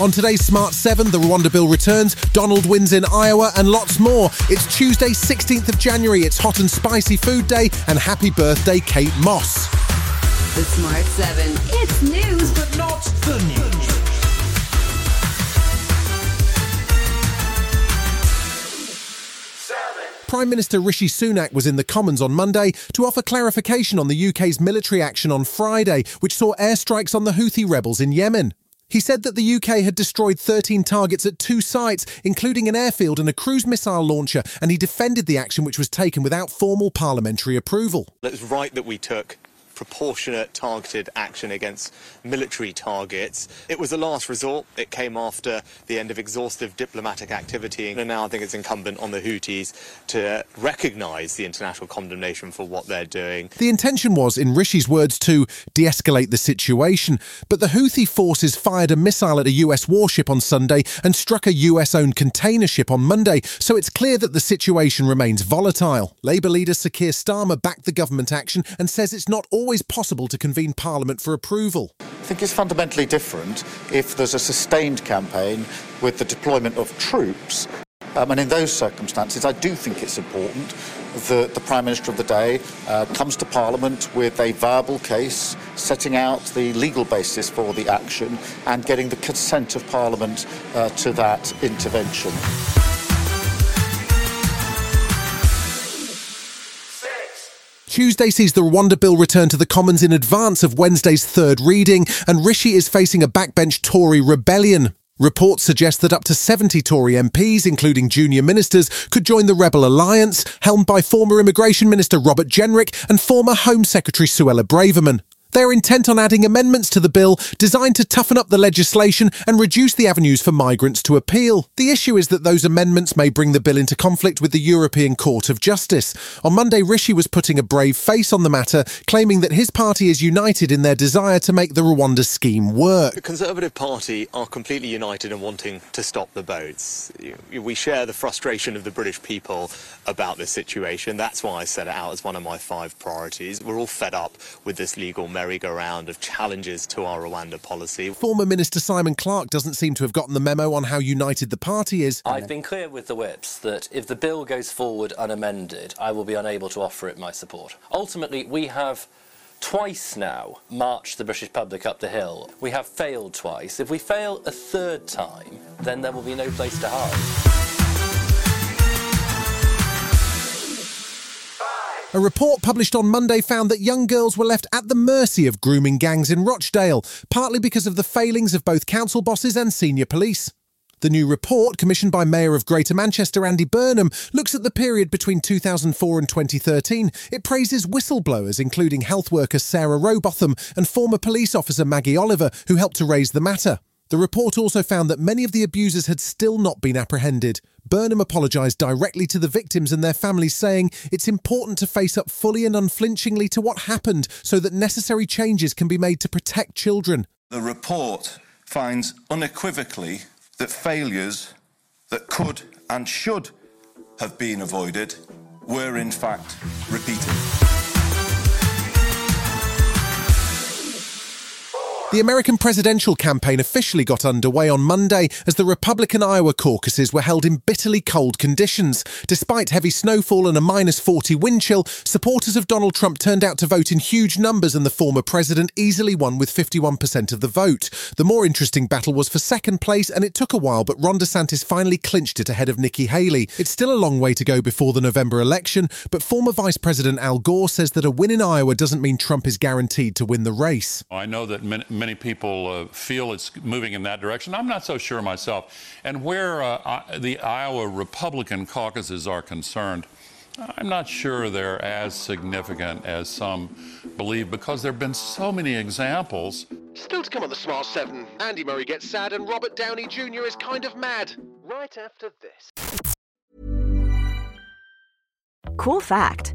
On today's Smart 7, the Rwanda bill returns, Donald wins in Iowa, and lots more. It's Tuesday, 16th of January. It's hot and spicy food day, and happy birthday, Kate Moss. The Smart 7. It's news, but not the news. Prime Minister Rishi Sunak was in the Commons on Monday to offer clarification on the UK's military action on Friday, which saw airstrikes on the Houthi rebels in Yemen. He said that the UK had destroyed 13 targets at two sites, including an airfield and a cruise missile launcher, and he defended the action which was taken without formal parliamentary approval. It's right that we took proportionate targeted action against military targets. It was a last resort. It came after the end of exhaustive diplomatic activity. And now I think it's incumbent on the Houthis to recognise the international condemnation for what they're doing. The intention was, in Rishi's words, to de escalate the situation. But the Houthi forces fired a missile at a US warship on Sunday and struck a US owned container ship on Monday. So it's clear that the situation remains volatile. Labour leader Sir Keir Starmer backed the government action and says it's not always always possible to convene Parliament for approval. I think it's fundamentally different if there's a sustained campaign with the deployment of troops. Um, and in those circumstances, I do think it's important that the Prime Minister of the day uh, comes to Parliament with a viable case, setting out the legal basis for the action and getting the consent of Parliament uh, to that intervention. Tuesday sees the Rwanda bill return to the Commons in advance of Wednesday's third reading, and Rishi is facing a backbench Tory rebellion. Reports suggest that up to 70 Tory MPs, including junior ministers, could join the Rebel Alliance, helmed by former Immigration Minister Robert Jenrick and former Home Secretary Suella Braverman. They are intent on adding amendments to the bill designed to toughen up the legislation and reduce the avenues for migrants to appeal. The issue is that those amendments may bring the bill into conflict with the European Court of Justice. On Monday, Rishi was putting a brave face on the matter, claiming that his party is united in their desire to make the Rwanda scheme work. The Conservative Party are completely united in wanting to stop the boats. We share the frustration of the British people about this situation. That's why I set it out as one of my five priorities. We're all fed up with this legal merry-go-round of challenges to our Rwanda policy. Former Minister Simon Clarke doesn't seem to have gotten the memo on how united the party is. I've been clear with the whips that if the bill goes forward unamended, I will be unable to offer it my support. Ultimately, we have twice now marched the British public up the hill. We have failed twice. If we fail a third time, then there will be no place to hide. A report published on Monday found that young girls were left at the mercy of grooming gangs in Rochdale, partly because of the failings of both council bosses and senior police. The new report, commissioned by Mayor of Greater Manchester Andy Burnham, looks at the period between 2004 and 2013. It praises whistleblowers, including health worker Sara Rowbotham and former police officer Maggie Oliver, who helped to raise the matter. The report also found that many of the abusers had still not been apprehended. Burnham apologised directly to the victims and their families, saying it's important to face up fully and unflinchingly to what happened so that necessary changes can be made to protect children. The report finds unequivocally that failures that could and should have been avoided were in fact repeated. The American presidential campaign officially got underway on Monday as the Republican Iowa caucuses were held in bitterly cold conditions. Despite heavy snowfall and a minus 40 wind chill, supporters of Donald Trump turned out to vote in huge numbers and the former president easily won with 51% of the vote. The more interesting battle was for second place and it took a while, but Ron DeSantis finally clinched it ahead of Nikki Haley. It's still a long way to go before the November election, but former Vice President Al Gore says that a win in Iowa doesn't mean Trump is guaranteed to win the race. I know that many many people uh, feel it's moving in that direction. I'm not so sure myself. And where uh, the Iowa Republican caucuses are concerned, I'm not sure they're as significant as some believe because there have been so many examples. Still to come on the Smart 7, Andy Murray gets sad and Robert Downey Jr. is kind of mad. Right after this. Cool fact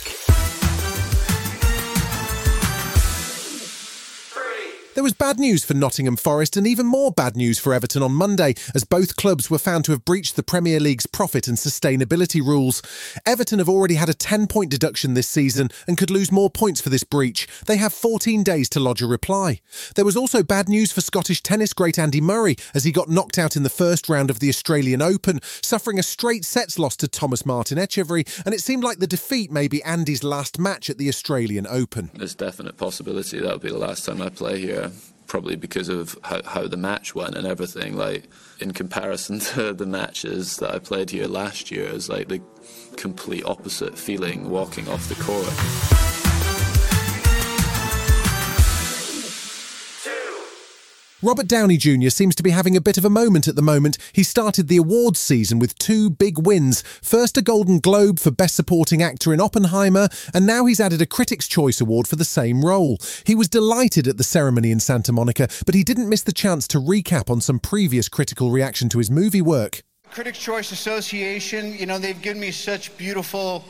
There was bad news for Nottingham Forest and even more bad news for Everton on Monday, as both clubs were found to have breached the Premier League's profit and sustainability rules. Everton have already had a 10 point deduction this season and could lose more points for this breach. They have 14 days to lodge a reply. There was also bad news for Scottish tennis great Andy Murray, as he got knocked out in the first round of the Australian Open, suffering a straight sets loss to Thomas Martin Etcheverry, and it seemed like the defeat may be Andy's last match at the Australian Open. There's definite possibility that'll be the last time I play here probably because of how, how, the match went and everything. Like in comparison to the matches that I played here last year, it's like the complete opposite feeling walking off the court. Robert Downey Jr. seems to be having a bit of a moment at the moment. He started the awards season with two big wins. First, a Golden Globe for Best Supporting Actor in Oppenheimer, and now he's added a Critics' Choice Award for the same role. He was delighted at the ceremony in Santa Monica, but he didn't miss the chance to recap on some previous critical reaction to his movie work. Critics' Choice Association, you know, they've given me such beautiful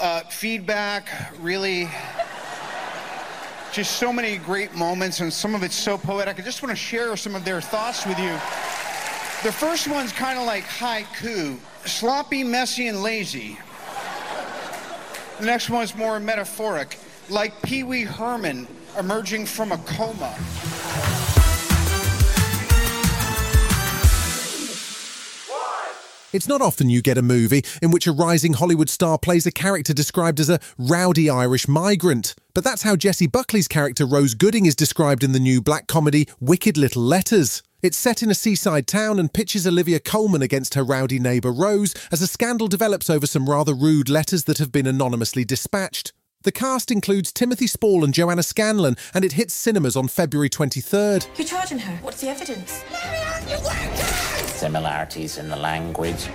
uh, feedback, really just so many great moments, and some of it's so poetic. I just want to share some of their thoughts with you. The first one's kind of like haiku sloppy, messy, and lazy. The next one's more metaphoric, like Pee Wee Herman emerging from a coma. It's not often you get a movie in which a rising Hollywood star plays a character described as a rowdy Irish migrant. But that's how Jessie Buckley's character Rose Gooding is described in the new black comedy Wicked Little Letters. It's set in a seaside town and pitches Olivia Colman against her rowdy neighbour Rose as a scandal develops over some rather rude letters that have been anonymously dispatched. The cast includes Timothy Spall and Joanna Scanlon, and it hits cinemas on February 23rd. You're charging her. What's the evidence? Similarities in the language.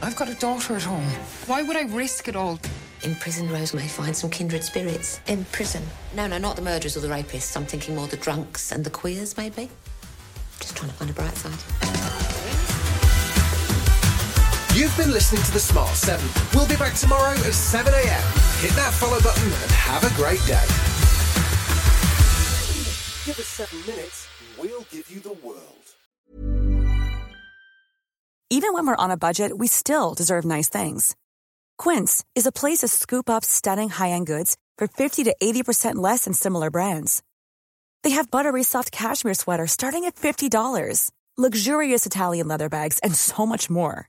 I've got a daughter at home. Why would I risk it all? In prison, Rose may find some kindred spirits. In prison? No, no, not the murderers or the rapists. I'm thinking more the drunks and the queers, maybe. Just trying to find a bright side. You've been listening to The Smart 7. We'll be back tomorrow at 7 a.m. Hit that follow button and have a great day. Give us seven minutes, and we'll give you the world. Even when we're on a budget, we still deserve nice things. Quince is a place to scoop up stunning high end goods for 50 to 80% less than similar brands. They have buttery soft cashmere sweaters starting at $50, luxurious Italian leather bags, and so much more.